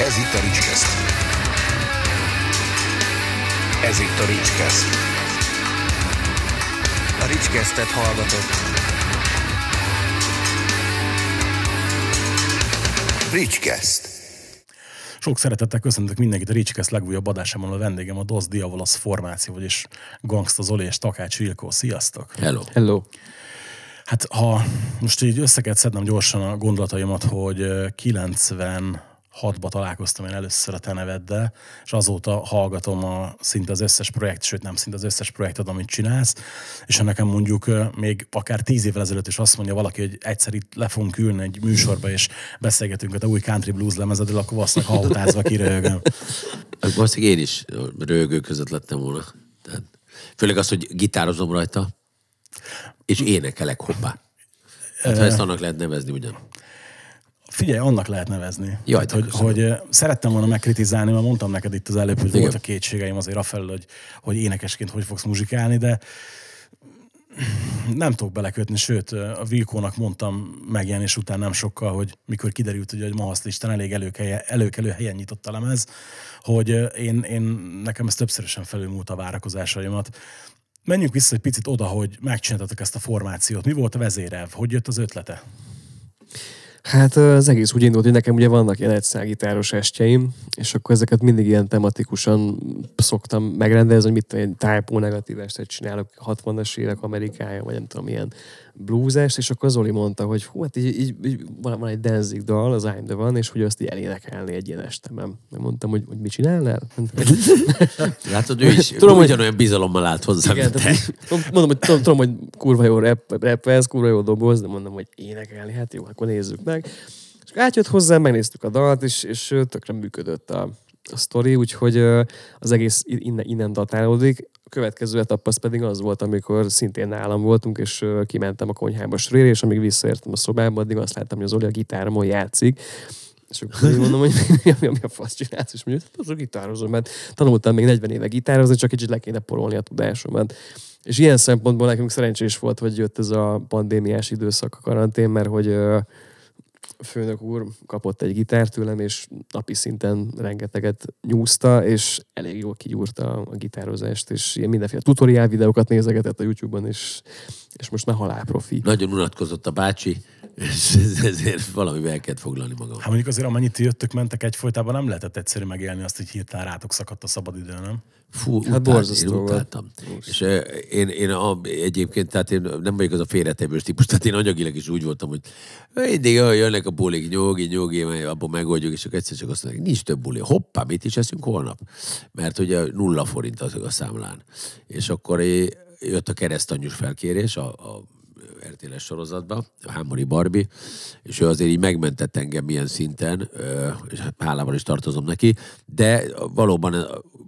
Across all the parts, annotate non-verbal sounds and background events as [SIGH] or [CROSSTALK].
Ez itt a Ricskeszt. Ez itt a Ricskeszt. A Ricskesztet hallgatott. Ricskeszt. Sok szeretettel köszöntök mindenkit a Ricskeszt legújabb adásában a vendégem a DOS Diavolos formáció, vagyis Gangsta Zoli és Takács Vilkó. Sziasztok! Hello! Hello! Hát ha most így össze kell szednem gyorsan a gondolataimat, hogy 90 Hatba találkoztam én először a te neveddel, és azóta hallgatom a, szinte az összes projekt, sőt nem szinte az összes projektet, amit csinálsz, és ha nekem mondjuk még akár tíz évvel ezelőtt is azt mondja valaki, hogy egyszer itt le fogunk ülni egy műsorba, és beszélgetünk a új country blues lemezedről, akkor valószínűleg hallgatázva kiröhögöm. Valószínűleg én is röhögő között lettem volna. Tehát, főleg az, hogy gitározom rajta, és énekelek hoppá. Hát, ha ezt annak lehet nevezni ugyan. Figyelj, annak lehet nevezni. Jaj, Tehát, hogy, hogy ö, szerettem volna megkritizálni, mert mondtam neked itt az előbb, hogy Igen. voltak kétségeim azért afelől, hogy, hogy énekesként hogy fogsz muzsikálni, de nem tudok belekötni, sőt, a Vilkónak mondtam megjelenés után nem sokkal, hogy mikor kiderült, hogy a Mahaszlisten elég előkelő, előkelő helyen nyitott a lemez, hogy ö, én, én, nekem ez többszörösen felülmúlt a várakozásaimat. Menjünk vissza egy picit oda, hogy megcsináltatok ezt a formációt. Mi volt a vezérelv? Hogy jött az ötlete? Hát az egész úgy indult, hogy nekem ugye vannak ilyen egyszágitáros estjeim, és akkor ezeket mindig ilyen tematikusan szoktam megrendezni, hogy mit én typo negatív estet csinálok 60-as évek Amerikája, vagy nem tudom, ilyen bluesest, és akkor Zoli mondta, hogy hú, hát így, így, így van, van egy Danzig dal, az I'm the One, és hogy azt így elénekelni egy ilyen estemen. Mondtam, hogy, hogy mit csinálnál? [LAUGHS] Látod, ő is Tudom, hogy- ugyanolyan bizalommal állt hozzám, Igen, te. [LAUGHS] mondom, hogy tudom, tudom, hogy kurva jó rap, rappelsz, kurva jó doboz, de mondom, hogy énekelni, hát jó, akkor nézzük meg. És átjött hozzá, megnéztük a dalt, és, és tökre működött a, a sztori, úgyhogy az egész innen, innen datálódik. A következő etapp az pedig az volt, amikor szintén nálam voltunk, és kimentem a konyhába sörére, és amíg visszaértem a szobába, addig azt láttam, hogy az Oli a gitáromon játszik, és akkor mondom, hogy [LAUGHS] mi, mi, mi a fasz csinálsz, és mondja, hogy az a gitározom, mert tanultam még 40 éve gitározni, csak kicsit le kéne porolni a tudásomat. És ilyen szempontból nekünk szerencsés volt, hogy jött ez a pandémiás időszak, a karantén, mert hogy főnök úr kapott egy gitárt tőlem, és napi szinten rengeteget nyúzta, és elég jól kigyúrta a gitározást, és ilyen mindenféle tutoriál videókat nézegetett a YouTube-on, és, és most már halál profi. Nagyon unatkozott a bácsi, és ezért valami el kellett foglalni magam. Hát mondjuk azért, amennyit jöttök, mentek egyfolytában, nem lehetett egyszerű megélni azt, hogy hirtelen rátok szakadt a szabadidő, nem? Fú, Hát utál, borzasztó én utáltam. És én, én a, egyébként, tehát én nem vagyok az a félretevős típus, tehát én anyagilag is úgy voltam, hogy mindig jönnek a bulik, nyugi, nyugi, abból megoldjuk, és akkor egyszer csak azt mondják, nincs több buli. Hoppá, mit is eszünk holnap? Mert ugye nulla forint az a számlán. És akkor jött a keresztanyús felkérés a, a RTL-es sorozatba, a Hámori Barbie, és ő azért így megmentett engem ilyen szinten, és hát hálával is tartozom neki, de valóban,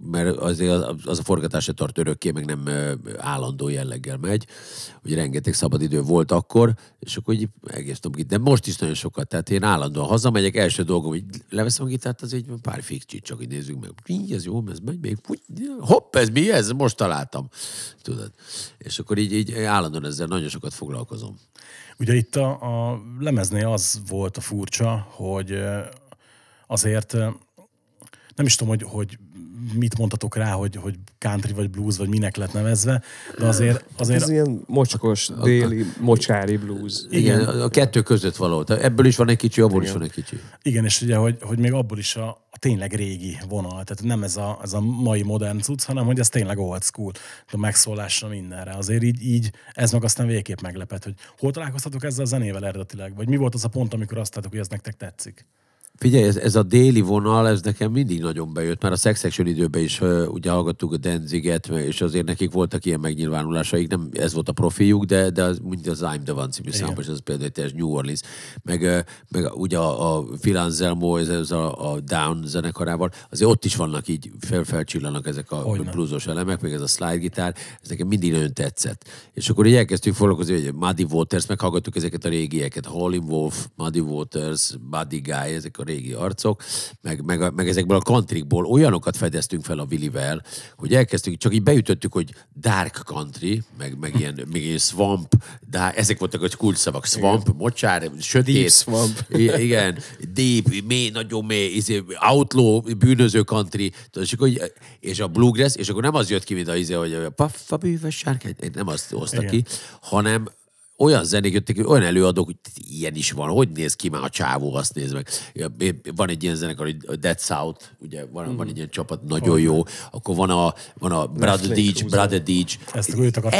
mert azért az, a forgatás se tart örökké, meg nem állandó jelleggel megy, hogy rengeteg szabadidő volt akkor, és akkor így egész git- de most is nagyon sokat, tehát én állandóan hazamegyek, első dolgom, hogy leveszem a gitárt, az egy pár fikcsit, csak hogy nézzük meg, mi, ez jó, ez megy még, hopp, ez mi, ez? Most találtam, tudod. És akkor így, így állandóan ezzel nagyon sokat foglalkozom. Ugye itt a, a lemeznél az volt a furcsa, hogy azért nem is tudom, hogy, hogy mit mondhatok rá, hogy, hogy country vagy blues, vagy minek lett nevezve, de azért, azért Ez ilyen mocskos, déli, mocsári blues. Igen, a a kettő között való. Tehát ebből is van egy kicsi, abból is van egy kicsi. Igen, és ugye, hogy, hogy még abból is a, a tényleg régi vonal, tehát nem ez a, ez a mai modern cucc, hanem hogy ez tényleg old school, a megszólásra mindenre. Azért így, így ez meg aztán végképp meglepett, hogy hol találkoztatok ezzel a zenével eredetileg, vagy mi volt az a pont, amikor azt láttuk, hogy ez nektek tetszik? Figyelj, ez, ez a déli vonal, ez nekem mindig nagyon bejött, mert a Sex Action időben is uh, ugye hallgattuk a Danziget, meg- és azért nekik voltak ilyen megnyilvánulásaik, nem ez volt a profiuk, de, de az, mint az I'm the One című számos, az például egy teljes New Orleans, meg, uh, meg ugye a, a Phil Anselmo, ez, ez a, a Down zenekarával, azért ott is vannak így fel, felcsillanak ezek a Hogyne. bluesos elemek, meg ez a slide gitár, ez nekem mindig nagyon tetszett. És akkor így elkezdtünk foglalkozni, hogy Muddy Waters, meghallgattuk ezeket a régieket, Howlin' Wolf, Muddy Waters, Buddy Guy, ezek a régi arcok, meg, meg, meg ezekből a countryból olyanokat fedeztünk fel a Willivel, hogy elkezdtük, csak így beütöttük, hogy dark country, meg, meg ilyen, meg ilyen swamp, de ezek voltak a kulcsszavak, swamp, mocsár, sötét. Deep swamp. I- igen, deep, mély, nagyon mély, izé, outlaw, bűnöző country, és, akkor, és a bluegrass, és akkor nem az jött ki, mint a izé, hogy a paffa bűvös sárkány, nem azt hozta ki, hanem olyan zenék jöttek, hogy olyan előadók, hogy ilyen is van, hogy néz ki már a csávó, azt néz meg. Van egy ilyen zenekar, hogy Dead South, ugye van, van egy ilyen csapat, nagyon jó. Akkor van a, van a Brother Cruiser. Brother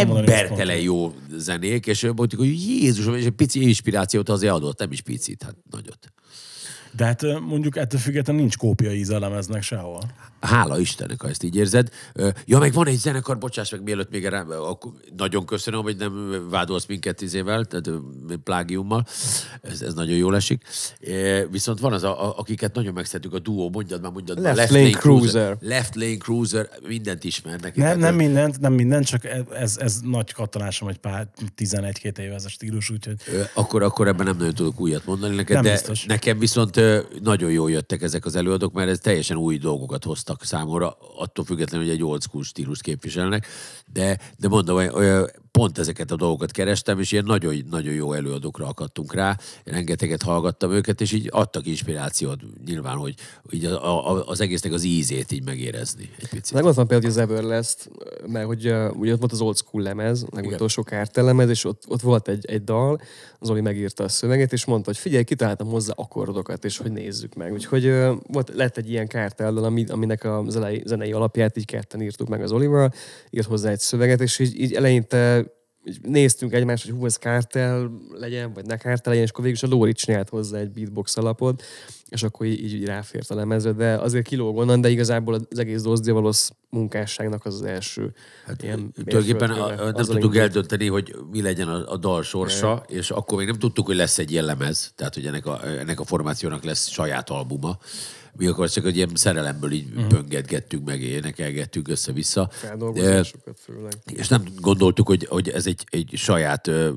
mondani, embertelen jó zenék, és mondjuk, hogy Jézusom, és egy pici inspirációt azért adott, nem is picit, hát nagyot. De hát mondjuk ettől függetlenül nincs kópia íze a lemeznek sehol. Hála Istennek, ha ezt így érzed. Ja, meg van egy zenekar, bocsáss meg, mielőtt még erre, akkor nagyon köszönöm, hogy nem vádolsz minket tízével, tehát plágiummal. Ez, ez nagyon jól esik. Viszont van az, a, a- akiket nagyon megszeretünk, a duó, mondjad már, mondjad már. Left Lane Cruiser. Left Lane Cruiser, mindent ismernek. Nem, nem mindent, nem mindent, csak ez, ez nagy kattanásom egy pár 11-2 éve ez a stílus, úgyhogy Akkor, akkor ebben nem nagyon tudok újat mondani neked, Nem de biztos. nekem viszont nagyon jól jöttek ezek az előadók, mert ez teljesen új dolgokat hoztak számomra, attól függetlenül, hogy egy old school stílust képviselnek, de, de mondom, olyan- pont ezeket a dolgokat kerestem, és ilyen nagyon, nagyon jó előadókra akadtunk rá, rengeteget hallgattam őket, és így adtak inspirációt nyilván, hogy így a, a, az egésznek az ízét így megérezni egy picit. Meg ott van például az Everlast, mert hogy ugye ott volt az old school lemez, meg Igen. utolsó kártel lemez, és ott, ott volt egy, egy dal, Zoli megírta a szöveget, és mondta, hogy figyelj, kitaláltam hozzá akkordokat, és hogy nézzük meg. Úgyhogy volt, lett egy ilyen kárteldal, ami, aminek a zenei, zenei alapját így ketten írtuk meg az Olival, írt hozzá egy szöveget, és így, így eleinte így néztünk egymást, hogy hú, ez kártel legyen, vagy ne kártel legyen, és akkor végül is a Lóri csinált hozzá egy beatbox alapot, és akkor így, így ráfért a lemezre, de azért kilóg onnan, de igazából az egész Dozdiavalos munkásságnak az az első. Hát, ilyen Tulajdonképpen a, nem tudtuk eldönteni, hogy mi legyen a, a dal sorsa, és akkor még nem tudtuk, hogy lesz egy ilyen lemez, tehát hogy ennek a, ennek a formációnak lesz saját albuma. Mi akkor csak egy ilyen szerelemből így uh-huh. pöngetgettünk, meg énekelgettünk össze-vissza. De, Feldolgozásokat főleg. és nem gondoltuk, hogy, hogy ez egy, egy saját ö,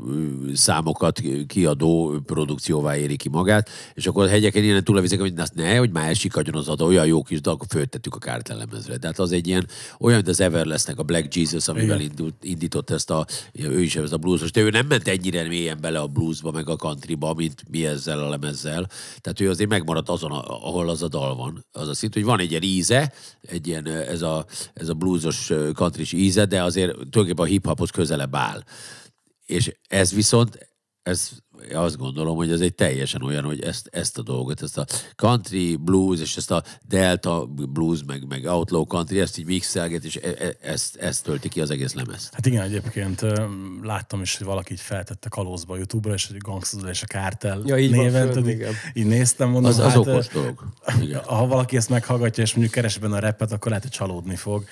számokat kiadó produkcióvá éri ki magát, és akkor a hegyeken ilyen túlvizek, hogy azt ne, hogy már elsikadjon az adó, olyan jó kis dal, akkor föltettük a kártelemezre. Tehát az egy ilyen, olyan, mint az Everlastnek a Black Jesus, amivel indult, indított ezt a, ő is ez a bluesos, de ő nem ment ennyire mélyen bele a bluesba, meg a countryba, mint mi ezzel a lemezzel. Tehát ő azért megmaradt azon, ahol az a dal van. Az azt jelenti, hogy van egy ilyen íze, egy ilyen, ez a, ez a bluesos country íze, de azért tulajdonképpen a hip-hophoz közelebb áll. És ez viszont, ez azt gondolom, hogy ez egy teljesen olyan, hogy ezt, ezt a dolgot, ezt a country blues, és ezt a delta blues, meg, meg outlaw country, ezt így mixelget, és e, e, ezt, ezt tölti ki az egész lemezt. Hát igen, egyébként láttam is, hogy valaki így feltette kalózba a YouTube-ra, és hogy Gangsta és a Kártel Ja, így van néven, tudod, így, igen. így néztem, mondom, Az, az hát, okos dolog. Igen. [LAUGHS] ha valaki ezt meghallgatja, és mondjuk keres benne a repet, akkor lehet, hogy csalódni fog.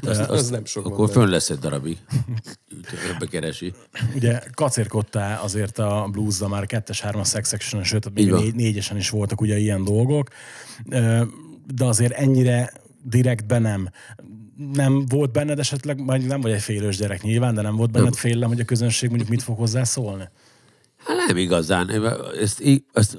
Azt, Az azt, nem sok Akkor mondani. fönn lesz egy darabig. [LAUGHS] Ebbe keresi. Ugye kacérkodtál azért a bluesra már kettes, hármas section sőt, még négy, négyesen is voltak ugye ilyen dolgok, de azért ennyire direktben nem. Nem volt benned esetleg, majd nem vagy egy félős gyerek nyilván, de nem volt benned félelem, hogy a közönség mondjuk mit fog hozzá szólni? Hát nem igazán. Ezt, ezt,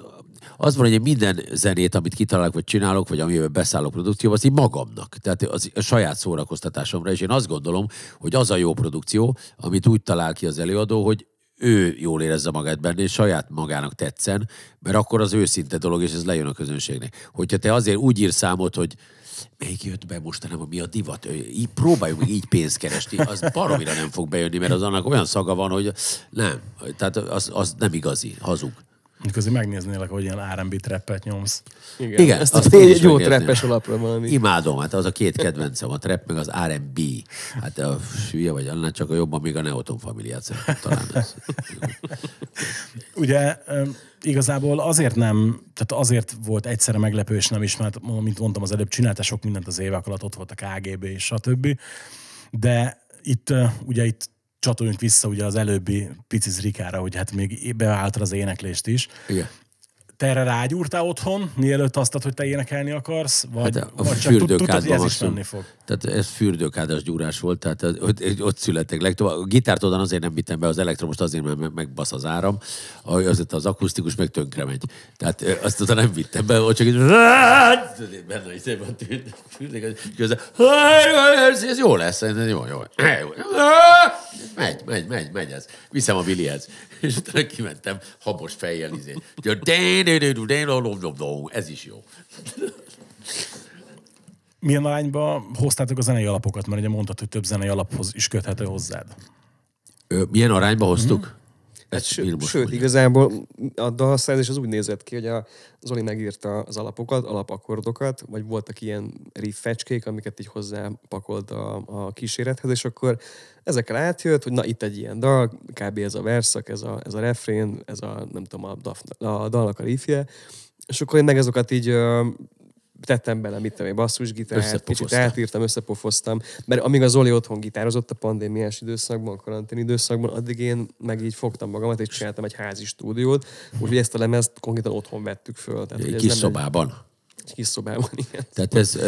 az van, hogy minden zenét, amit kitalálok, vagy csinálok, vagy amiben beszállok produkcióba, azt így magamnak. Tehát az a saját szórakoztatásomra. És én azt gondolom, hogy az a jó produkció, amit úgy talál ki az előadó, hogy ő jól érezze magát benne, és saját magának tetszen, mert akkor az őszinte dolog, és ez lejön a közönségnek. Hogyha te azért úgy írsz számot, hogy melyik jött be mostanában, mi a divat, így próbáljuk meg így pénzt keresni, az baromira nem fog bejönni, mert az annak olyan szaga van, hogy nem. Tehát az, az nem igazi, hazug. Azért megnéznélek, hogy ilyen R&B trappet nyomsz. Igen, Igen, ezt azt egy jó treppes alapra valami. Imádom, hát az a két kedvencem, a trap meg az R&B. Hát a hülye vagy, annál csak a jobban még a Neoton familiát szeretem talán. Ez. Ugye igazából azért nem, tehát azért volt egyszerre meglepő, és nem is, mert mint mondtam az előbb, csinálta sok mindent az évek alatt, ott volt a KGB és stb. De itt ugye itt csatoljunk vissza ugye az előbbi pici rikára, hogy hát még beálltad az éneklést is. Igen. Te erre rágyúrtál otthon, mielőtt azt adtad, hogy te énekelni akarsz? Vagy, Hát a vagy csak tud- tudtad, hogy ez is menni fog? Tehát ez fürdőkádas gyúrás volt, tehát ott, ott születtek legtovább. A gitárt oda azért nem vittem be, az elektromos azért, mert meg- megbasz az áram, az, az akusztikus meg tönkre megy. Tehát azt oda nem vittem be, ott csak így benne is szépen tűnik, közben, ez, jó lesz, ez jó, jó. Megy, megy, megy, megy ez. Viszem a Willihez. És utána kimentem habos fejjel izé. Ez is jó. Milyen arányba hoztátok a zenei alapokat? Mert ugye mondtad, hogy több zenei alaphoz is köthető hozzád. Ö, milyen arányba hoztuk? Ez Sőt, Vilmos sőt igazából a dalszerzés az úgy nézett ki, hogy a Zoli megírta az alapokat, alapakkordokat, vagy voltak ilyen riffecskék, amiket így hozzápakolt a, a kísérethez, és akkor ezekkel átjött, hogy na itt egy ilyen dal, kb. ez a verszak, ez a, ez a refrén, ez a nem tudom, a, daf, a dalnak a riffje, és akkor én meg azokat így tettem bele, mit tudom, egy basszusgitárt, kicsit átírtam, összepofoztam, mert amíg az Zoli otthon gitározott a pandémiás időszakban, a karantén időszakban, addig én meg így fogtam magamat, és csináltam egy házi stúdiót, úgyhogy ezt a lemezt konkrétan otthon vettük föl. Tehát, Egy kis szobában. Egy kis szobában, [LAUGHS] igen. Tehát ez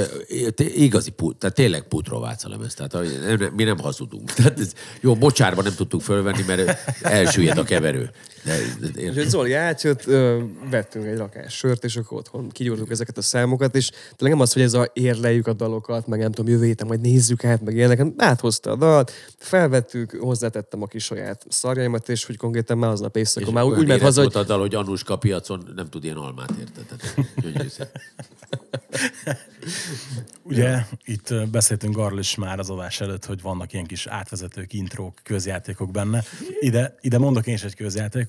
igazi put, tehát tényleg putrováca lemez. Tehát mi nem hazudunk. Tehát ez, jó, mocsárban nem tudtuk fölvenni, mert [LAUGHS] elsüllyed a keverő. De, de, Úgyhogy Zoli átjött, ö, vettünk egy rakás sört, és akkor otthon kigyúrtuk ezeket a számokat, és tényleg nem az, hogy ez a érleljük a dalokat, meg nem tudom, jövő héten majd nézzük át, meg ilyenek, hanem áthozta a dalt, felvettük, hozzátettem a kis saját szarjaimat, és hogy konkrétan már aznap éjszaka már úgy, úgy ment haza, hogy hogy... Dal, hogy Anuska piacon nem tud ilyen almát érted. [LAUGHS] Ugye itt beszéltünk arról is már az adás előtt, hogy vannak ilyen kis átvezetők, intrók, közjátékok benne. Ide, ide mondok én is egy közjátékot.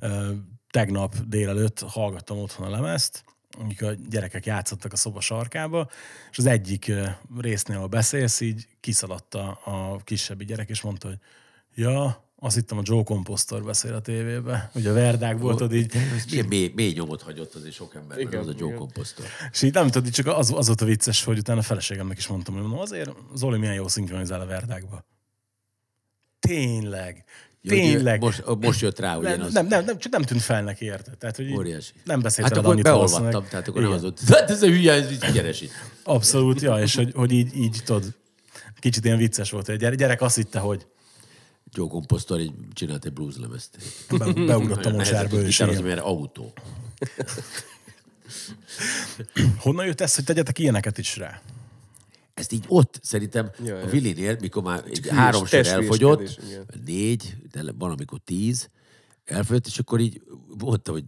Ö, Tegnap délelőtt hallgattam otthon a lemezt, amikor a gyerekek játszottak a szoba sarkába, és az egyik résznél, ahol beszélsz, így kiszaladt a, kisebbi gyerek, és mondta, hogy ja, azt hittem a Joe Compostor beszél a tévébe, hogy a Verdák volt ott így, Milyen mély, mély nyomot hagyott azért sok ember, Igen, az a Joe igen. Compostor. És így nem tudod, csak az, az volt a vicces, hogy utána a feleségemnek is mondtam, hogy mondom, azért Zoli milyen jó szinkronizál a verdákba. Tényleg. Tényleg. Most, most jött rá, én nem, az... nem, nem, nem, csak nem tűnt fel neki, érted? Tehát, hogy Óriási. nem beszélt Hát akkor beolvattam, tehát akkor nem az ott. Hát ez a hülye, ez így gyeresít. Abszolút, ja, és hogy, hogy így, így tudod, kicsit ilyen vicces volt, hogy a gyere- gyerek azt hitte, hogy Joe Compostor így csinált egy blues lemezt. be, beugrott a tud is. igen. mert autó. Honnan jött ez, hogy tegyetek ilyeneket is rá? Ezt így ott szerintem Ja, a ja. Willinél, mikor már három sör elfogyott, négy, de van, amikor tíz, elfogyott, és akkor így mondta, hogy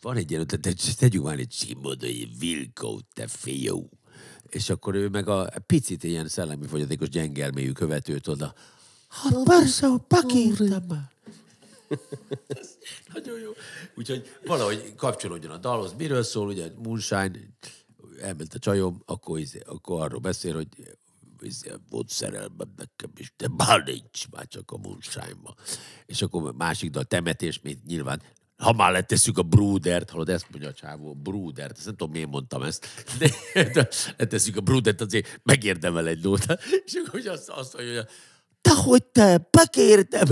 van egy ilyen, ötlet, te- tegyünk már egy csimbodai Vilkót, te fiú. És akkor ő meg a picit ilyen szellemi fogyatékos gyengelméjű követőt oda. Hát persze, pakírtam [LAUGHS] már. Ez Nagyon jó. Úgyhogy valahogy kapcsolódjon a dalhoz. Miről szól, ugye Moonshine, elment a csajom, akkor, izé, akkor arról beszél, hogy izé, volt szerelmem nekem, és de már nincs, már csak a moonshine És akkor másik dal, temetés, mint nyilván, ha már letesszük a brúdert, hallod, ezt mondja a csávó, brúdert, ezt nem tudom, miért mondtam ezt, de, letesszük a brúdert, azért megérdemel egy nóta. És akkor ugye azt, azt mondja, hogy hogy te, bekértem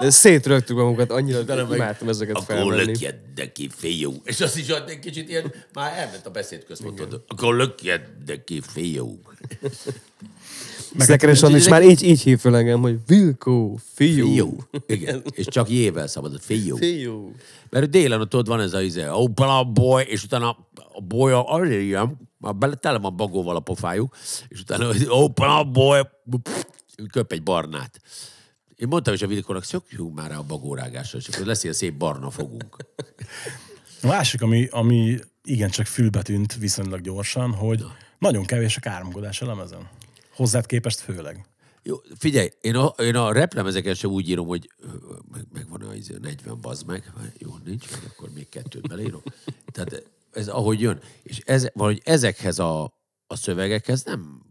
De szétrögtük magunkat, annyira Utána meg, imádtam ezeket Akkor felvenni. lökjed neki, fiú. És azt is egy kicsit ilyen, már elment a beszédközpontot. Akkor lökjed neki, fiú. Szekeres Anna is már így, így hív fel engem, hogy Vilkó, fiú. Fiú. Igen. És csak jével szabad, fiú. Fiú. Mert délen ott ott van ez a izé, open up boy, és utána a boy azért ilyen, már bele tele van bagóval a pofájuk, és utána open up boy, köp egy barnát. Én mondtam is a videóknak, szokjunk már rá a bagórágásra, és akkor lesz ilyen szép barna fogunk. [LAUGHS] A másik, ami, ami igencsak fülbe tűnt viszonylag gyorsan, hogy nagyon kevés a káromkodás a lemezen. Hozzád képest főleg. Jó, figyelj, én a, én a replemezeken sem úgy írom, hogy meg, megvan a izé, 40 bazd meg, jó, nincs, meg akkor még kettőt beleírok. Tehát ez ahogy jön. És ez, valahogy ezekhez a, a szövegekhez nem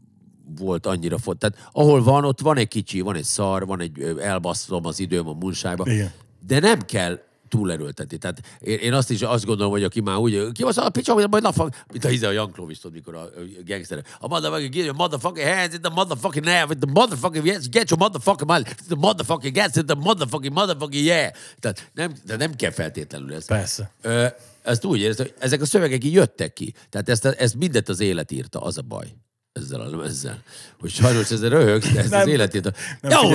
volt annyira font. Tehát ahol van, ott van egy kicsi, van egy szar, van egy elbasztom az időm a munsájba. Igen. De nem kell túlerőlteti. Tehát én, én, azt is azt gondolom, hogy aki már úgy, ki az a picsa, hogy majd lafag, mint a hize a Jankló is tudod, mikor a, a gangster. A motherfucker, get your motherfucking hands in the motherfucking air, with the motherfucking, yes, get your motherfucking money, the motherfucking gas in the motherfucking, motherfucking, yeah. Tehát nem, de nem kell feltétlenül ezt. Persze. Ö, ezt úgy érzem, hogy ezek a szövegek így jöttek ki. Tehát ezt, ezt mindet az élet írta, az a baj ezzel a lemezzel. Hogy sajnos ezzel röhögsz, de ezt Nem. az életét...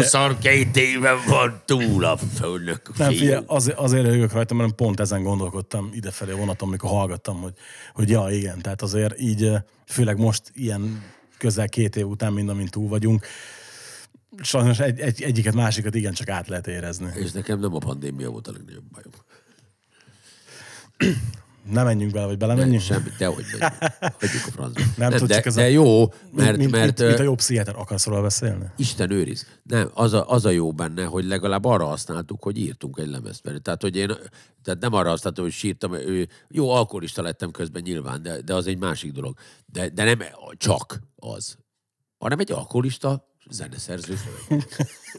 Szar két éve van túl a főnök. Nem, figyelj, azért, azért röhögök rajta, mert pont ezen gondolkodtam idefelé a vonaton, amikor hallgattam, hogy, hogy ja, igen, tehát azért így, főleg most ilyen közel két év után, mind amint túl vagyunk, sajnos egy, egy, egyiket, másikat igencsak át lehet érezni. És nekem nem a pandémia volt a legnagyobb bajom. Ne menjünk bele, vagy Nem, belemenjünk? semmi, dehogy megyünk. Hagyjuk a francba. Nem, de, csak ez de a- jó, mert, mint, mert, mint, mint a jó pszichiáter, akarsz róla beszélni? Isten őriz. Nem, az a, az a jó benne, hogy legalább arra használtuk, hogy írtunk egy lemezt. Mert, tehát, hogy én, tehát nem arra használtam, hogy sírtam, ő, jó, alkoholista lettem közben nyilván, de, de az egy másik dolog. De, de nem csak az, hanem egy alkoholista zeneszerző szöveg.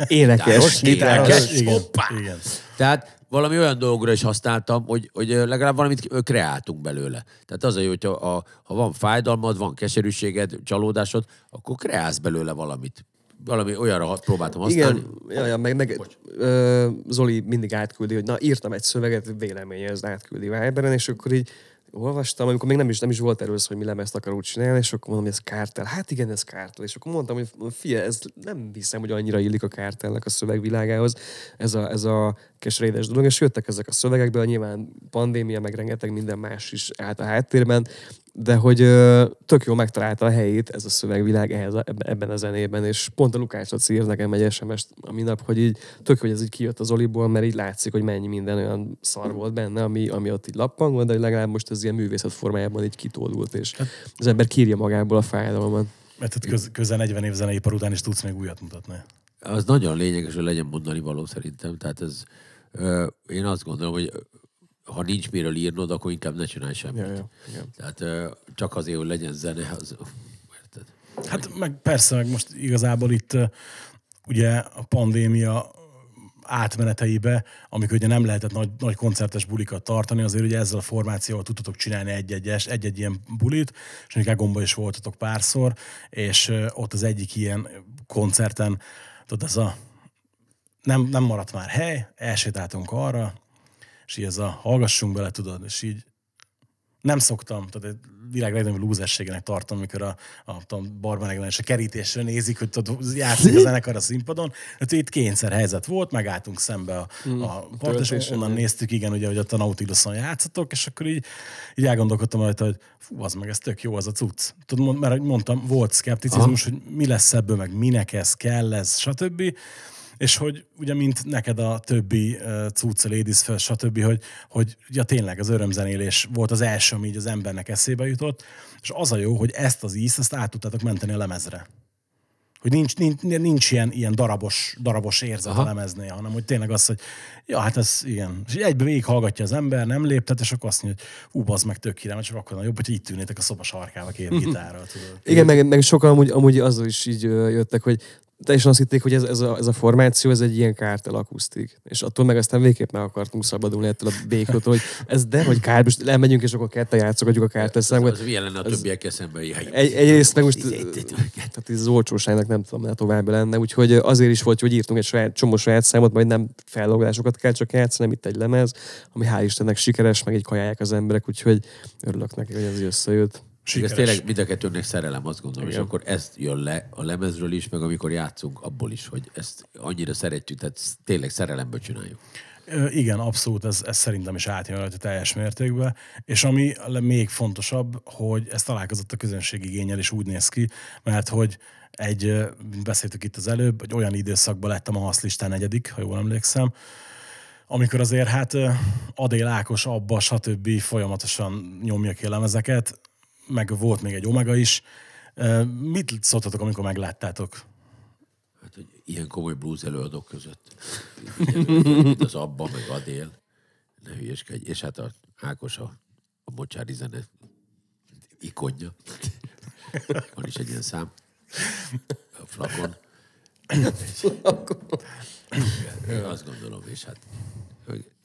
Énekes, Gitáros, énekes. Igen, Hoppá! igen. Tehát valami olyan dolgra is használtam, hogy, hogy legalább valamit kreáltunk belőle. Tehát az a jó, hogy ha, a- ha van fájdalmad, van keserűséged, csalódásod, akkor kreálsz belőle valamit. Valami olyanra próbáltam használni. Igen, ja, ja, meg, meg ö, Zoli mindig átküldi, hogy na írtam egy szöveget, véleményez, átküldi Viberen, és akkor így olvastam, amikor még nem is, nem is volt erről szó, hogy mi lemezt akarunk csinálni, és akkor mondom, hogy ez kártel. Hát igen, ez kártel. És akkor mondtam, hogy fia, ez nem hiszem, hogy annyira illik a kártelnek a szövegvilágához, ez a, ez a keserédes dolog, és jöttek ezek a szövegekből, nyilván pandémia, meg rengeteg minden más is állt a háttérben, de hogy ö, tök jól megtalálta a helyét ez a szövegvilág ehhez a, ebben- a zenében, és pont a Lukács Laci írt nekem egy SMS-t a minap, hogy így tök jó, hogy ez így kijött az Oliból, mert így látszik, hogy mennyi minden olyan szar volt benne, ami, ami ott így lappang de hogy legalább most ez ilyen művészet formájában így kitódult, és az ember kírja magából a fájdalmat. Mert ott köz, közel 40 év zeneipar után is tudsz még újat mutatni. Az nagyon lényeges, hogy legyen mondani való szerintem. Tehát ez, én azt gondolom, hogy ha nincs miről írnod, akkor inkább ne csinálj semmit. Ja, ja, igen. Tehát csak azért, hogy legyen zene, az... Érted? Hát meg persze, meg most igazából itt ugye a pandémia átmeneteibe, amikor ugye nem lehetett nagy, nagy koncertes bulikat tartani, azért ugye ezzel a formációval tudtatok csinálni egy-egyes, egy-egy ilyen bulit, és még Egomba is voltatok párszor, és ott az egyik ilyen koncerten, tudod, ez a nem, nem maradt már hely, elsétáltunk arra, és így ez a hallgassunk bele, tudod, és így nem szoktam, tehát egy világ legnagyobb lúzességének tartom, amikor a, a tudom, barmenekben és a kerítésre nézik, hogy tudod, játszik a zenekar a színpadon. Hát itt kényszer helyzet volt, megálltunk szembe a, a part, és onnan néztük, igen, ugye, hogy ott a Nautiluson játszatok, és akkor így, így elgondolkodtam rajta, hogy fú, az meg, ez tök jó, az a cucc. Tudod, mert mondtam, volt szkepticizmus, hogy mi lesz ebből, meg minek ez kell, ez, stb. És hogy ugye, mint neked a többi uh, cucc, Ladies First, stb., hogy, hogy ja, tényleg az örömzenélés volt az első, ami így az embernek eszébe jutott, és az a jó, hogy ezt az ízt, ezt át tudtátok menteni a lemezre. Hogy nincs, nincs, nincs ilyen, ilyen darabos, darabos érzet Aha. a lemeznél, hanem hogy tényleg az, hogy ja, hát ez igen. És egybe végig hallgatja az ember, nem léptet, és akkor azt mondja, hogy ú, az meg tök kirem, csak akkor jobb, hogy itt ülnétek a szoba sarkába két [LAUGHS] gitárral, tudod. Igen, meg, meg sokan amúgy, amúgy azzal is így jöttek, hogy teljesen azt hitték, hogy ez, ez, a, ez a formáció, ez egy ilyen kártel akusztik. És attól meg aztán végképp meg akartunk szabadulni ettől a békótól, hogy ez de, hogy kár, most elmegyünk, és akkor ketten játszogatjuk a kártel Az, számokat. az milyen lenne a többiek eszembe? Egy, egyrészt meg most, tehát ez az olcsóságnak nem tudom, ne tovább lenne, úgyhogy azért is volt, hogy írtunk egy saját, csomó saját számot, majd nem felloglásokat kell csak játszani, itt egy lemez, ami hál' Istennek sikeres, meg így kajálják az emberek, úgyhogy örülök neki, hogy ez összejött. És ez Sikeres. tényleg mind a kettőnknek szerelem, azt gondolom, Igen. és akkor ezt jön le a lemezről is, meg amikor játszunk, abból is, hogy ezt annyira szeretjük, tehát tényleg szerelemből csináljuk. Igen, abszolút, ez, ez szerintem is átjön rajta teljes mértékben. És ami még fontosabb, hogy ez találkozott a közönség igényel, és úgy néz ki, mert hogy egy, beszéltük itt az előbb, egy olyan időszakban lettem a haszlistán negyedik, ha jól emlékszem, amikor azért hát Adél Ákos abba, stb. folyamatosan nyomja ki a lemezeket, meg volt még egy Omega is. Mit szóltatok, amikor megláttátok? Hát, hogy ilyen komoly blues előadók között. Itt az Abba, meg Adél. Ne hülyeskedj. És hát a Ákos a, a mocsári zene ikonja. Van is egy ilyen szám. A flakon. Én [LAUGHS] azt gondolom, és hát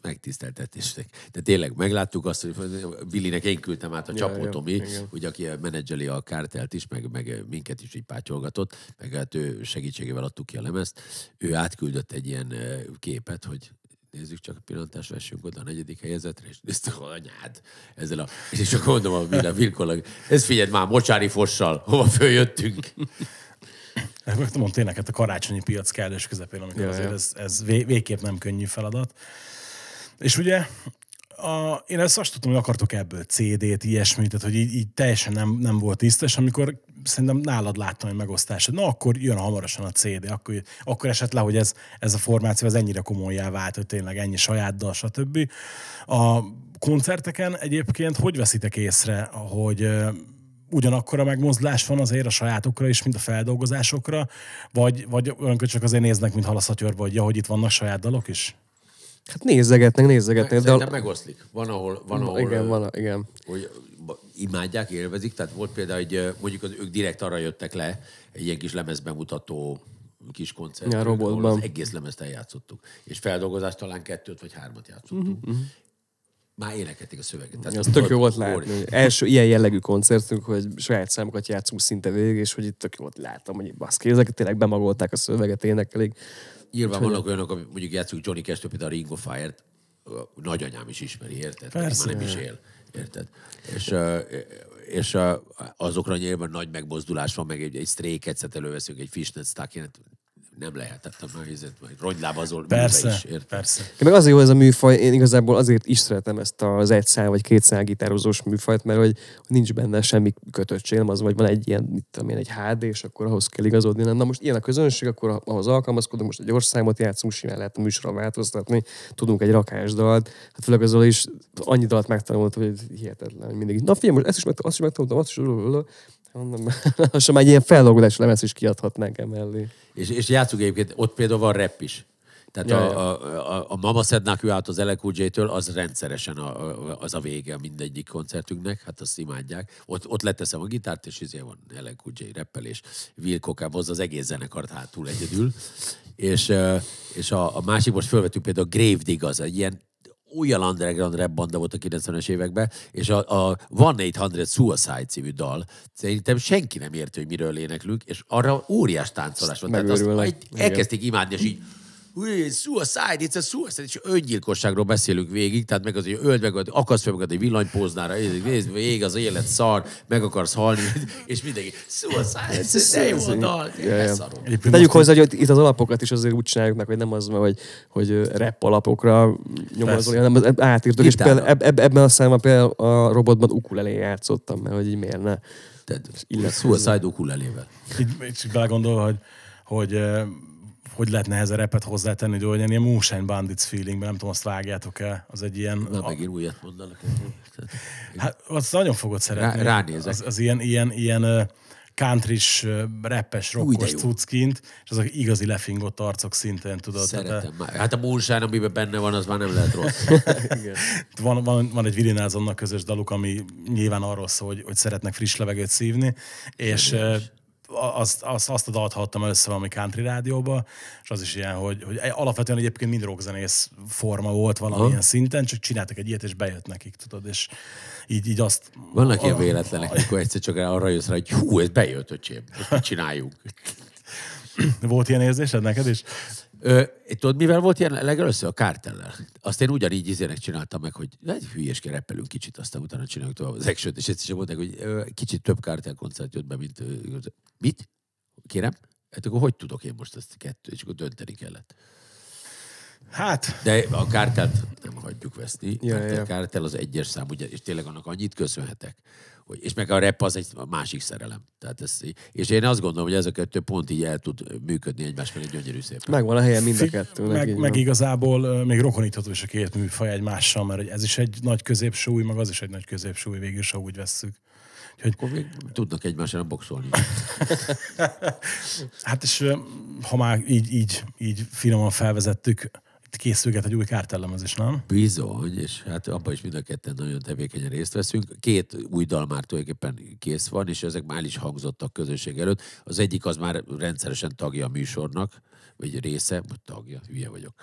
megtiszteltetésnek. De tényleg megláttuk azt, hogy Willinek én küldtem át a Ja, Csapó ja, ugye, aki menedzseli a kártelt is, meg, meg minket is így pátyolgatott, meg hát ő segítségével adtuk ki a lemezt. Ő átküldött egy ilyen képet, hogy nézzük csak a pillantást, vessünk oda a negyedik helyezetre, és néztük, hogy anyád, ezzel a... És akkor mondom a Villa Vilkolag, ez figyeld már, mocsári fossal, hova följöttünk. [COUGHS] Mondom, tényleg hát a karácsonyi piac kellős közepén, amikor Ja, ja, azért ja. ez, ez vé- végképp nem könnyű feladat. És ugye a, én ezt azt tudtam, hogy akartok ebből CD-t, ilyesmit, tehát hogy így, így teljesen nem, nem volt tiszta, és amikor szerintem nálad láttam egy megosztást, na akkor jön hamarosan a CD, akkor, akkor esett le, hogy ez, ez a formáció ez ennyire komolyá vált, hogy tényleg ennyi saját dal, stb. A koncerteken egyébként hogy veszitek észre, hogy ugyanakkor a megmozdulás van azért a sajátokra is, mint a feldolgozásokra, vagy, vagy olyankor csak azért néznek, mint halaszatyorba, hogy ja, hogy itt vannak saját dalok is? Hát nézzegetnek, nézzegetnek. Szerintem megoszlik. Van, ahol, van, ahol igen, van, igen. hogy imádják, élvezik. Tehát volt például, ö, mondjuk az, ők direkt arra jöttek le, egy ilyen kis lemezbemutató kis koncert, Ja, ahol az egész lemezt eljátszottuk. És feldolgozást talán kettőt vagy hármat játszottunk. Uh-huh. Már énekelték a szöveget. Tehát Az tök jó volt látni. Első ilyen jellegű koncertünk, hogy saját számokat játszunk szinte végig, és hogy itt tök jó volt láttam, hogy baszki, ezek tényleg bemagolták a szöveget, énekelik. Nyilván vannak olyanok, amik mondjuk játszunk Johnny Cash-től, például a Ring of Fire-t, nagyanyám is ismeri, érted? Persze. Már nem is él, érted? És, és azokra nyilván nagy megmozdulás van, meg egy, egy Stray előveszünk, egy Fishnet Stuck, nem lehetettem már ízet, majd rogylábazol Persze, is, érted? persze. Meg azért jó ez a műfaj, én igazából azért is szeretem ezt az egy szál vagy két szál gitározós műfajt, mert hogy nincs benne semmi kötöttség, nem az, vagy van egy ilyen, mit tudom én, egy HD, és akkor ahhoz kell igazodni. Nem, Na most ilyen a közönség, akkor ahhoz alkalmazkodunk, most egy gyors számot játszunk, simán lehet a műsorra változtatni, tudunk egy rakás dalt, hát főleg azon is annyi dalt megtanult, hogy hihetetlen, hogy mindig. Na figyelj, most ezt is meg, azt is megtanultam, azt is, mondom, [LAUGHS] lassan már egy ilyen feldolgozás lemez is kiadhatnánk emellé. És, és játszunk egyébként, ott például van rap is. Tehát Ja, a, a, a, a Mama ő át az LQJ-től, az rendszeresen a, a, az a vége a mindegyik koncertünknek, hát azt imádják. Ott, ott leteszem a gitárt, és izé van LQJ reppelés, Will Kokám hozza az egész zenekart hátul egyedül. És, és a, a másik most felvettük például a Grave Dig, az egy ilyen olyan underground rap banda volt a 90-es években, és a, a One 800 Suicide cívű dal, szerintem senki nem érti, hogy miről éneklünk, és arra óriás táncolás van. Tehát azt, elkezdték imádni, és így "Ui, suicide, it's a suicide, és öngyilkosságról beszélünk végig, tehát meg az, hogy öld meg, akasz fel magad egy villanypóznára, nézd, ég az élet szar, meg akarsz halni, [LAUGHS] és mindenki, suicide, ez de jó a dal, Tegyük hozzá, hogy itt az alapokat is azért úgy csináljuk meg, hogy nem az hogy, hogy rap alapokra nyomozol, hanem az átírtok, és például eb, eb, ebben a számban például a robotban ukulelé játszottam, mert hogy így miért ne. Tehát suicide ukulelével. így, így belegondolva, hogy, hogy hogy lehet nehezen repet hozzátenni, hogy olyan ilyen Moonshine Bandits feelingben, nem tudom, azt vágjátok-e, az egy ilyen... Na, a, megint újat mondanak. hát, azt nagyon fogod szeretni. Rá- ránézek. Az, az ilyen, ilyen, ilyen countrys, rappes, rockos jó. cuckint, és azok igazi lefingott arcok szintén, tudod. Szeretem már. Hát a Moonshine, amiben benne van, az már nem lehet rossz. [LAUGHS] Van, van, van egy Willie Nelsonnak közös daluk, ami nyilván arról szól, hogy, hogy szeretnek friss levegőt szívni, és eh, azt, azt, azt a dalt hallottam először valami country rádióba, és az is ilyen, hogy, hogy alapvetően egyébként mind rockzenész forma volt valamilyen Aha. szinten, csak csináltak egy ilyet, és bejött nekik, tudod, és így, így azt... Vannak ilyen a- véletlenek, amikor egyszer csak arra jössz rá, hogy hú, ez bejött, öcsém. Csináljuk? Volt ilyen érzésed neked is? Ö, tudod, mivel volt ilyen legelőször? A kártellel. Azt én ugyanígy izének csináltam meg, hogy egy hülyeské reppelünk kicsit, aztán utána csináljuk tovább az action és egyszer csak mondták, hogy ö, kicsit több kártel koncert jött be, mint... Ö, mit? Kérem? Hát akkor hogy tudok én most ezt kettő, és akkor dönteni kellett. Hát, De a kártelt nem hagyjuk veszni. Ja, Ja, ja. Kártel az egyes szám, ugye, és tényleg annak annyit köszönhetek. Hogy, és meg a rap az egy másik szerelem. Tehát ez, és én azt gondolom, hogy ez a kettő pont így el tud működni egymás mellé gyönyörű szépen. Megvan a helye mind a kettőnek. Meg, meg van. igazából még rokonítható is a két műfaj egymással, mert hogy ez is egy nagy középsúly, meg az is egy nagy középsúly, végül ha úgy vesszük. Úgyhogy, Akkor még tudnak egymásra boxolni. [LAUGHS] hát és ha már így, így, így finoman felvezettük, készülget egy új kártellemezés, nem? Bizony, és hát abban is mind a ketten nagyon tevékenyen részt veszünk. Két új dal már tulajdonképpen kész van, és ezek már is hangzottak közönség előtt. Az egyik az már rendszeresen tagja a műsornak, vagy része, vagy tagja, hülye vagyok.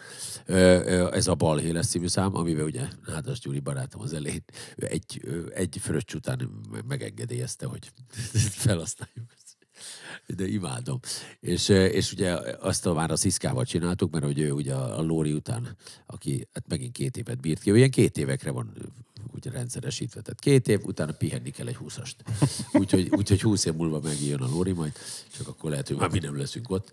Ez a Balhéles című szám, amiben ugye Nádas Gyuri barátom az elején egy, egy fröccs után megengedélyezte, hogy [LAUGHS] felhasználjuk de imádom. És, és ugye azt a, már a Sziszkával csináltuk, mert hogy ő ugye a Lóri után, aki hát megint két évet bírt ki, ő ilyen két évekre van ugye rendszeresítve. Tehát két év, utána pihenni kell egy húszast. [LAUGHS] Úgyhogy, úgyhogy húsz év múlva megjön a Lóri majd, csak akkor lehet, hogy már mi nem leszünk ott.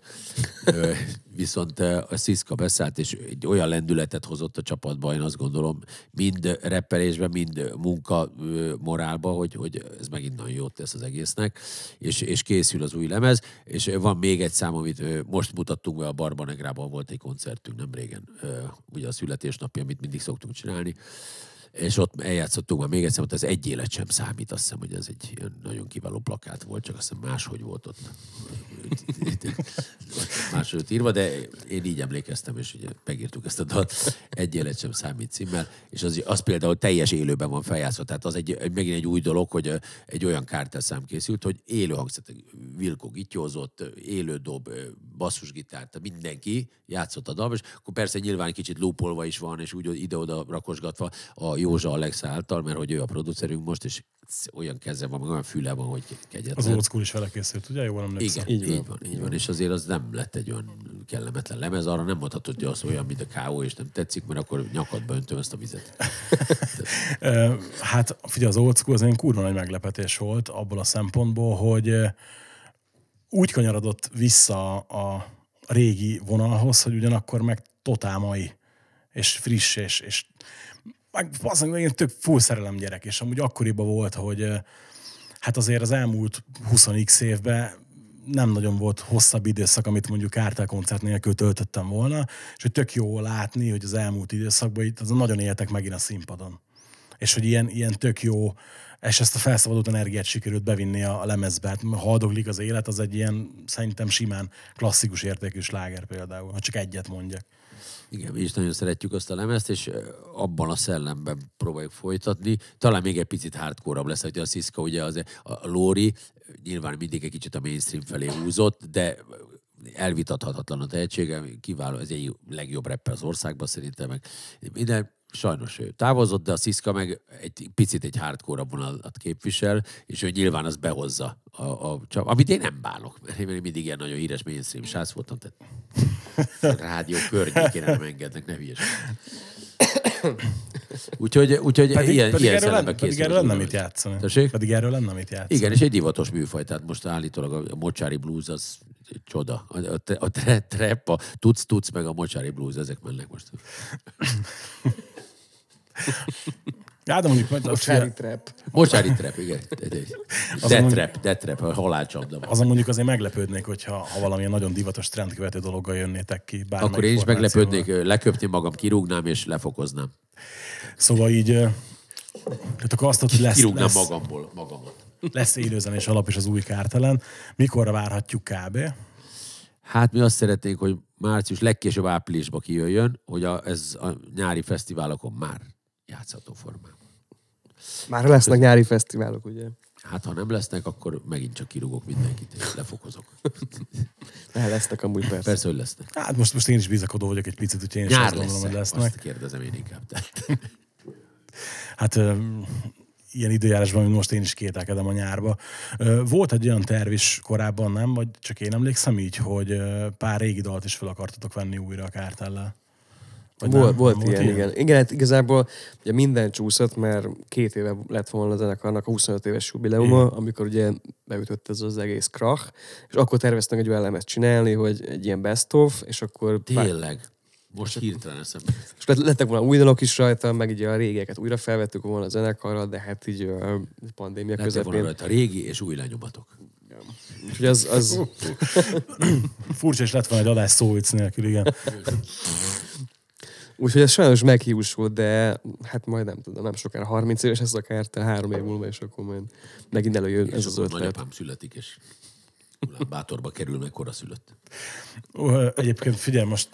Viszont a Sziszka beszállt, és egy olyan lendületet hozott a csapatba, én azt gondolom, mind reppelésben, mind munka morálba, hogy, hogy ez megint nagyon jót tesz az egésznek, és, és készül az új lemez, és van még egy szám, amit most mutattunk be a Barbanegrában, volt egy koncertünk nem régen, ugye a születésnapja, amit mindig szoktunk csinálni, és ott eljátszottunk már még egyszer, hogy az egy élet sem számít, azt hiszem, hogy ez egy nagyon kiváló plakát volt, csak azt hiszem máshogy volt ott. Máshogy ott írva, de én így emlékeztem, és ugye megírtuk ezt a dalt, egy élet sem számít címmel, és az, az például teljes élőben van feljátszva, tehát az egy, megint egy új dolog, hogy egy olyan kártelszám készült, hogy élő hangszert, Vilko gityózott, élő dob, basszusgitárt, mindenki játszott a dalban, és akkor persze nyilván egy kicsit lúpolva is van, és úgy ide-oda rakosgatva a Józsa Alex által, mert hogy ő a producerünk most, és olyan keze van, olyan füle van, hogy Az kegyetlen. old school is vele készült, ugye? Jól emlékszem. Igen, így, így van, így van. És azért az nem lett egy olyan kellemetlen lemez, arra nem mondhatod, hogy az olyan, mint a káó, és nem tetszik, mert akkor nyakadba öntöm ezt a vizet. [LAUGHS] Hát figyelj, az old school az egy kurva nagy meglepetés volt abból a szempontból, hogy úgy kanyarodott vissza a régi vonalhoz, hogy ugyanakkor meg totál mai, és friss, és, és meg valószínűleg ilyen tök full szerelem gyerek, és amúgy akkoriban volt, hogy hát azért az elmúlt 20x évben nem nagyon volt hosszabb időszak, amit mondjuk Kártel koncert nélkül töltöttem volna, és hogy tök jó látni, hogy az elmúlt időszakban itt azon nagyon éltek megint a színpadon. És hogy ilyen, ilyen tök jó, és ezt a felszabadult energiát sikerült bevinni a, a lemezbe. Hát haldoglik az élet, az egy ilyen szerintem simán klasszikus értékű sláger például, ha csak egyet mondjak. Igen, mi is nagyon szeretjük azt a lemezt, és abban a szellemben próbáljuk folytatni. Talán még egy picit hardcore lesz, hogy a Sziszka, ugye az, a Lóri nyilván mindig egy kicsit a mainstream felé húzott, de elvitathatatlan a tehetsége, kiváló, ez egy legjobb rapper az országban szerintem, meg minden, sajnos ő távozott, de a Sziszka meg egy picit egy hardcore vonalat képvisel, és ő nyilván az behozza a, a csap, amit én nem bánok, mert én mindig ilyen nagyon híres mainstream srác voltam, tehát a [LAUGHS] rádió környékén nem engednek, ne hülyes. Úgyhogy, úgyhogy Pedig, ilyen, pedig, ilyen erről, lenne, pedig erről lenne mit játszani. Tessék? Pedig erről lenne mit játszani. Igen, és egy divatos műfaj, tehát most állítólag a mocsári blues az csoda. A, a, a tre- trap, a tuc-tuc, meg a mocsári blues, ezek mennek most. [LAUGHS] [LAUGHS] Ja, de mondjuk, majd- Csári trap. Mocsári trap, igen. [LAUGHS] Death trap, a halálcsapda. azon mondjuk azért meglepődnék, hogyha ha valamilyen nagyon divatos trendkövető dologgal jönnétek ki. Akkor én is meglepődnék, leköpni magam, kirúgnám és lefokoznám. Szóval így, tehát akkor azt hogy lesz, Kirúgnám lesz, magamból magamat. lesz élőzenés alap is az új kártelen. Mikorra várhatjuk kb? Hát mi azt szeretnénk, hogy március legkésőbb áprilisba kijöjjön, hogy a, ez a nyári fesztiválokon már játszható formában. Már lesznek nyári fesztiválok, ugye? Hát ha nem lesznek, akkor megint csak kirúgok mindenkit, és lefokozok. [LAUGHS] El lesznek amúgy persze. Persze, hogy lesznek. Hát most, most én is bizakodó vagyok egy picit, úgyhogy én is azt gondolom, hogy Azt lesznek. kérdezem én inkább. Tehát. [LAUGHS] Hát ö, ilyen időjárásban, mint most én is kételkedem a nyárba. Ö, Volt egy olyan terv is korábban, nem? Vagy csak én emlékszem így, hogy pár régi dalt is fel akartatok venni újra a kártellel. Vagy Volt, nem? volt Nem ilyen, igen. Igen, hát igazából ugye minden csúszott, mert két éve lett volna a zenekarnak a 25 éves jubileuma, amikor ugye beütött ez az egész krach, és akkor terveztünk egy olyan lemezt csinálni, hogy egy ilyen best of, és akkor Tényleg. Most hirtelen eszembe. és lett- lettek volna új dalok is rajta, meg így a régeket újra felvettük volna a zenekarral, de hát így a pandémia Lettek volna közepén. rajta régi és új lenyomatok. Úgyhogy az, az, [LAUGHS] Furcsa is lett volna egy adás szó nélkül, igen. [LAUGHS] úgyhogy ez sajnos meghiúsult, de hát majd nem tudom, nem sokára 30 éves ez akár, te három év múlva, és akkor majd megint előjön És ez az ötlet. nagyapám születik, és bátorba kerül, meg kora szülött. Ö, Egyébként figyelj most,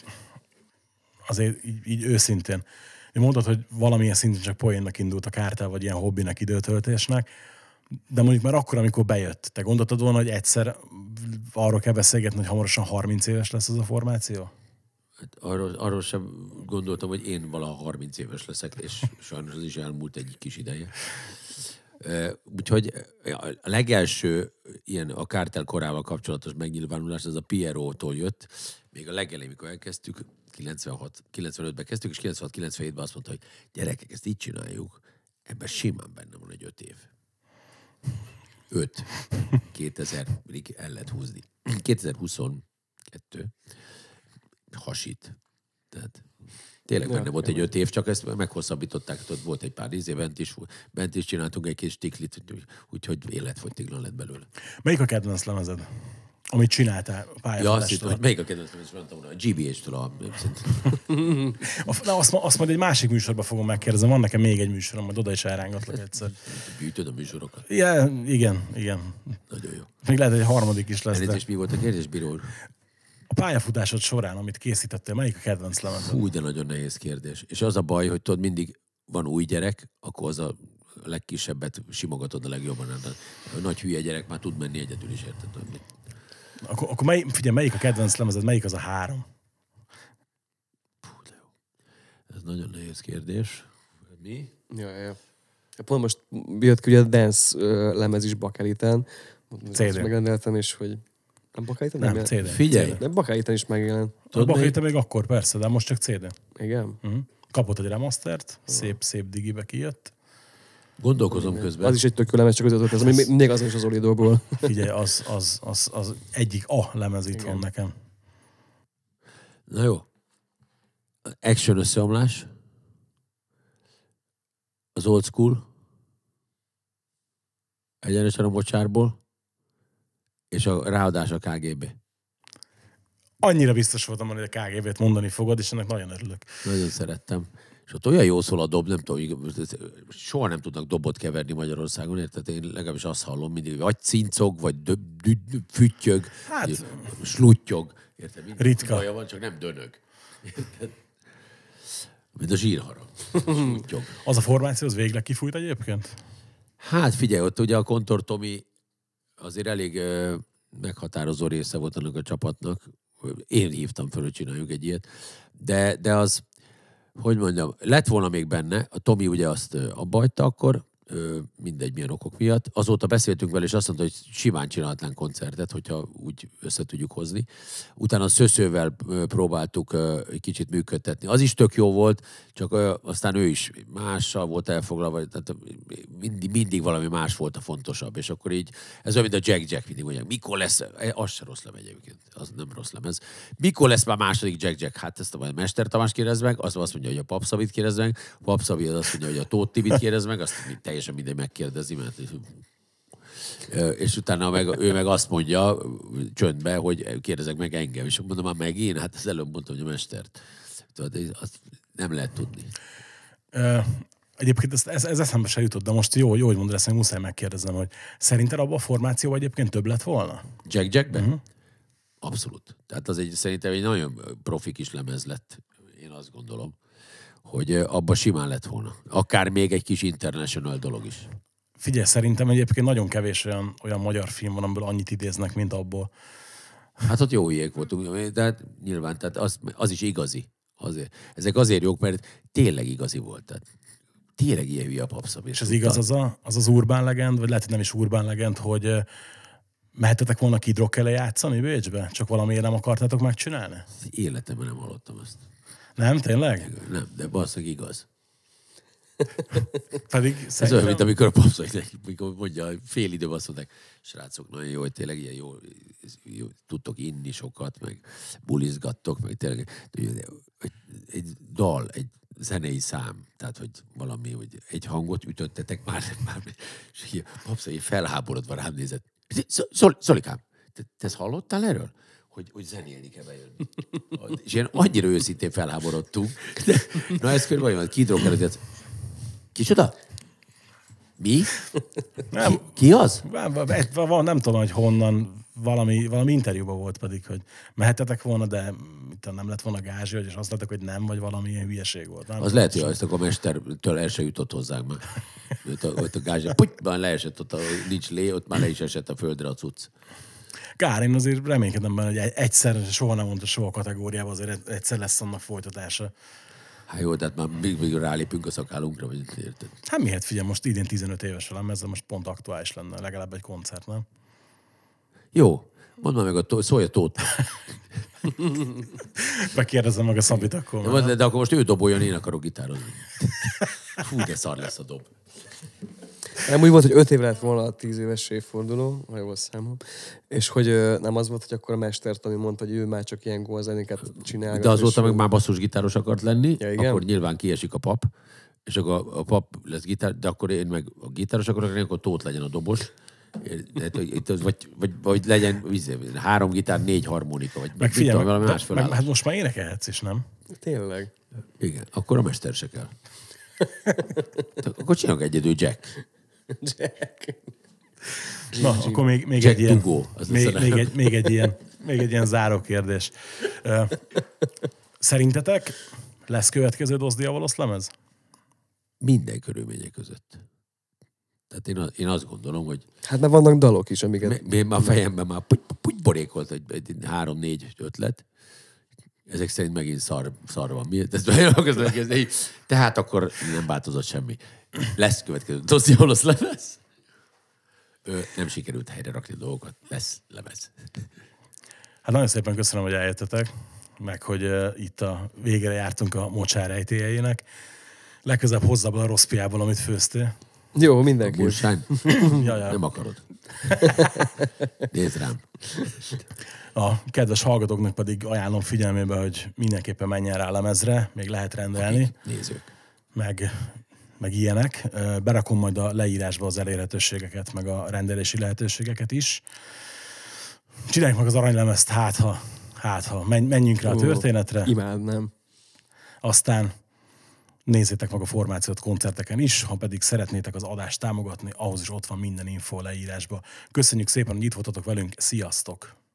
azért így, így őszintén, én mondtad, hogy valamilyen szinten csak poénnak indult a kártel, vagy ilyen hobbinek, időtöltésnek. De mondjuk már akkor, amikor bejött, te gondoltad volna, hogy egyszer arról kell beszélgetni, hogy hamarosan 30 éves lesz az a formáció? Arról, arról sem gondoltam, hogy én valaha 30 éves leszek, és sajnos az is elmúlt egy kis ideje. Úgyhogy a legelső ilyen a kártel korával kapcsolatos megnyilvánulás, az a Piero-tól jött. Még a legelején, mikor elkezdtük, 96, 95-ben kezdtük, és 96-97-ben azt mondta, hogy gyerekek, ezt így csináljuk, ebben simán benne van egy öt év. 5. 2000-ig el lehet húzni. 2022 hasít. Tehát tényleg benne volt egy öt év, csak ezt meghosszabbították, ott volt egy pár ízé, bent is, bent is csináltunk egy kis tiklit, úgyhogy életfogytiglan lett belőle. Melyik a kedvenc lemezed? Amit csináltál Ja, azt pályafutástól? hittem, hogy melyik a mondtam volna, a GBH-től a... A- [LAUGHS] Na, azt, azt majd egy másik műsorban fogom megkérdezni. Van nekem még egy műsorom, majd oda is elrángatlak egyszer. Gyűjtöd a műsorokat. Ja, igen, igen. Nagyon jó. Még lehet, hogy egy harmadik is lesz. De Elnézést, mi volt a kérdés, Bíró? A pályafutásod során, amit készítettél, melyik a kedvenc lemezed? Hú, de nagyon nehéz kérdés. És az a baj, hogy tudod, mindig van új gyerek, akkor az a legkisebbet simogatod a legjobban. Hát a nagy hülye gyerek már tud menni egyedül is, érted? Akkor, akkor mely, figyelj, melyik a kedvenc lemezed, melyik az a három? Ez nagyon nehéz kérdés. Mi? Ja, ja. Pont most jött ki ugye a Dance lemez is Bakeliten. Ezt Megrendeltem, és hogy... Nem Bakeliten? Nem, jelent? CD. Figyelj! De Bakeliten is megjelent. A Bakréta még akkor persze, de most csak CD. Igen? Uh-huh. Kapott egy remastert, szép, szép digibe kijött. Gondolkozom közben. Az is egy tök jó lemez, csak az ez még, még az is az Olidóból. Figyelj, az, az, az, az egyik a lemez itt van nekem. Na jó. Action összeomlás. Az old school. Egyenesen a mocsárból. És a ráadás a KGB. Annyira biztos voltam, hogy a KGB-t mondani fogod, és ennek nagyon örülök. Nagyon szerettem. És ott olyan jó szól a dob, nem tudom, soha nem tudnak dobot keverni Magyarországon, érted? Én legalábbis azt hallom mindig, vagy cincog, vagy dö, dö, dö, füttyög, Hát- sluttyog. Érted? Minden Ritka. Baja van, csak nem dönög. Érted? Mint a. [LAUGHS] Sluttyog. Az a formáció, az végleg kifújt egyébként? Hát figyelj, ott ugye a Kontor Tomi azért elég meghatározó része volt annak a csapatnak. Én hívtam föl, hogy csináljuk egy ilyet. De, de az, hogy mondjam, lett volna még benne, a Tomi ugye azt ö, abba hagyta akkor, mindegy milyen okok miatt. Azóta beszéltünk vele, és azt mondta, hogy simán csinálhatnánk koncertet, hogyha úgy össze tudjuk hozni. Utána Szöszővel próbáltuk egy kicsit működtetni. Az is tök jó volt, csak aztán ő is mással volt elfoglalva, tehát mindig, mindig valami más volt a fontosabb, és akkor így, ez olyan, mint a Jack Jack, mindig mondják, mikor lesz, eh, az se rossz lemez egyébként, az nem rossz lemez. Mikor lesz már második Jack Jack? Hát ezt a Mester Tamás kérdez meg, az azt mondja, hogy a Papszabit kérdez meg, a az azt mondja, hogy a Tóth Tibit kérdez meg, azt mind- teljesen mindegy megkérdezi, mert és utána meg, ő meg azt mondja csöndbe, hogy kérdezek meg engem, és mondom már meg én, hát az előbb mondtam, hogy a mestert. Tudod, azt nem lehet tudni. Egyébként ez, ez, ez eszembe se jutott, de most jó, jó hogy mondod ezt, hogy muszáj megkérdeznem, hogy szerinted abban a formációban egyébként több lett volna? Jack Jackben? Uh-huh. Abszolút. Tehát az egy, szerintem egy nagyon profi kis lemez lett, én azt gondolom, hogy abba simán lett volna. Akár még egy kis international dolog is. Figyelj, szerintem egyébként nagyon kevés olyan, olyan magyar film van, amiből annyit idéznek, mint abból. Hát ott jó ilyek voltunk, de hát nyilván, tehát az, az is igazi. Azért. Ezek azért jók, mert tényleg igazi volt. Tehát tényleg ilyen hülye a papszab. És ez igaz az a, az, az urbán legend, vagy lehet, hogy nem is urbán legend, hogy mehetetek volna Kid Rock játszani Bécsbe? Csak valamiért nem akartátok megcsinálni? Életemben nem hallottam ezt. Nem, tényleg? Nem, de basszak igaz. [LAUGHS] Pedig Ez olyan, szerintem... mint amikor a papszak, amikor mondja, fél időben azt mondják, srácok, nagyon jó, hogy tényleg ilyen jó, jó tudtok inni sokat, meg bulizgattok, meg tényleg egy, egy dal, egy zenei szám, tehát hogy valami, hogy egy hangot ütöttetek már, [LAUGHS] már és papszak felháborodva rám nézett. Szol, Szolikám, te, te ezt hallottál erről? Hogy, hogy zenélni kell bejönni. És ilyen annyira őszintén felháborodtunk. De, na ez körülbelül olyan, kidrog előtt, Kicsoda? Mi? Nem, Ki az? Van- van- nem tudom, hogy honnan valami, valami interjúban volt pedig, hogy mehetetek volna, de tudom, nem lett volna gázsi, és azt lettek, hogy nem, vagy valami ilyen hülyeség volt. Nem Az lehet, hogy azt akkor a mestertől el se jutott hozzánk már. Ott a, ott a gázsi, putyban leesett, ott a, nincs lé, ott már le is esett a földre a cucc. Kár, én azért reménykedem benne, hogy egy- egyszer, soha nem mondta soha kategóriában, azért egyszer lesz annak folytatása. Hát jó, tehát már még, még rálépünk a szakállunkra, vagy érted? Hát miért figyelj, most idén 15 éves velem, ezzel most pont aktuális lenne, legalább egy koncert, nem? Jó, mondd már meg, a tó, szólj a tót. Megkérdezem meg a Szabit akkor. De, de akkor most ő doboljon, én akarok gitározni. Fú, de szar lesz a dob. Nem úgy volt, hogy öt év lett volna a tíz éves évforduló, ha jól számom, és hogy ö, nem az volt, hogy akkor a mestertani mondta, hogy ő már csak ilyen gólzenéket csinál. De azóta meg már basszusgitáros akart lenni, Ja, igen? akkor nyilván kiesik a pap, és akkor a, a pap lesz gitár, de akkor én meg a gitáros akarok lenni, akkor tót legyen a dobos. Hát, hogy Itt az, vagy, vagy, vagy legyen vízé, három gitár, négy harmonika, vagy Meg figyelj, tudom, valami más meg, hát most már énekelhetsz is, nem? Tényleg. Igen, akkor a mester se kell. [LAUGHS] Akkor csinálok egyedül Jack. Jack. Na, akkor még, még Jack egy ilyen, Dugó, az még, még, egy, még, egy ilyen, még egy ilyen záró kérdés. Szerintetek lesz következő Dos Diabolos lemez? Minden körülmények között. Tehát én, az- én azt gondolom, hogy Hát mert vannak dalok is, amiket... mi- mi- már a fejemben már puty, puty borékolt egy, egy három-négy ötlet. Ezek szerint megint szar, szar van. Miért? [LAUGHS] Ezt. Tehát akkor nem változott semmi. Lesz következő Doszi Olosz lemez. Ö, nem sikerült helyre rakni dolgokat. Lesz lemez. Hát nagyon szépen köszönöm, hogy eljöttetek, meg hogy uh, itt a végére jártunk a mocsár rejtélyeinek. Legközelebb hozzá a rossz piából, amit főztél. Jó, mindenki. Bullshine? [LAUGHS] Ja, ja. Nem akarod. [LAUGHS] Nézd rám. A kedves hallgatóknak pedig ajánlom figyelmébe, hogy mindenképpen menjen rá lemezre, még lehet rendelni, Nézők. meg, meg ilyenek. Berakom majd a leírásba az elérhetőségeket, meg a rendelési lehetőségeket is. Csináljuk meg az aranylemezt, hát ha, hát ha. Men- Menjünk rá a Ó, történetre. Imádnám. Aztán nézzétek meg a formációt koncerteken is, ha pedig szeretnétek az adást támogatni, ahhoz is ott van minden info leírásba. Köszönjük szépen, hogy itt voltatok velünk, sziasztok!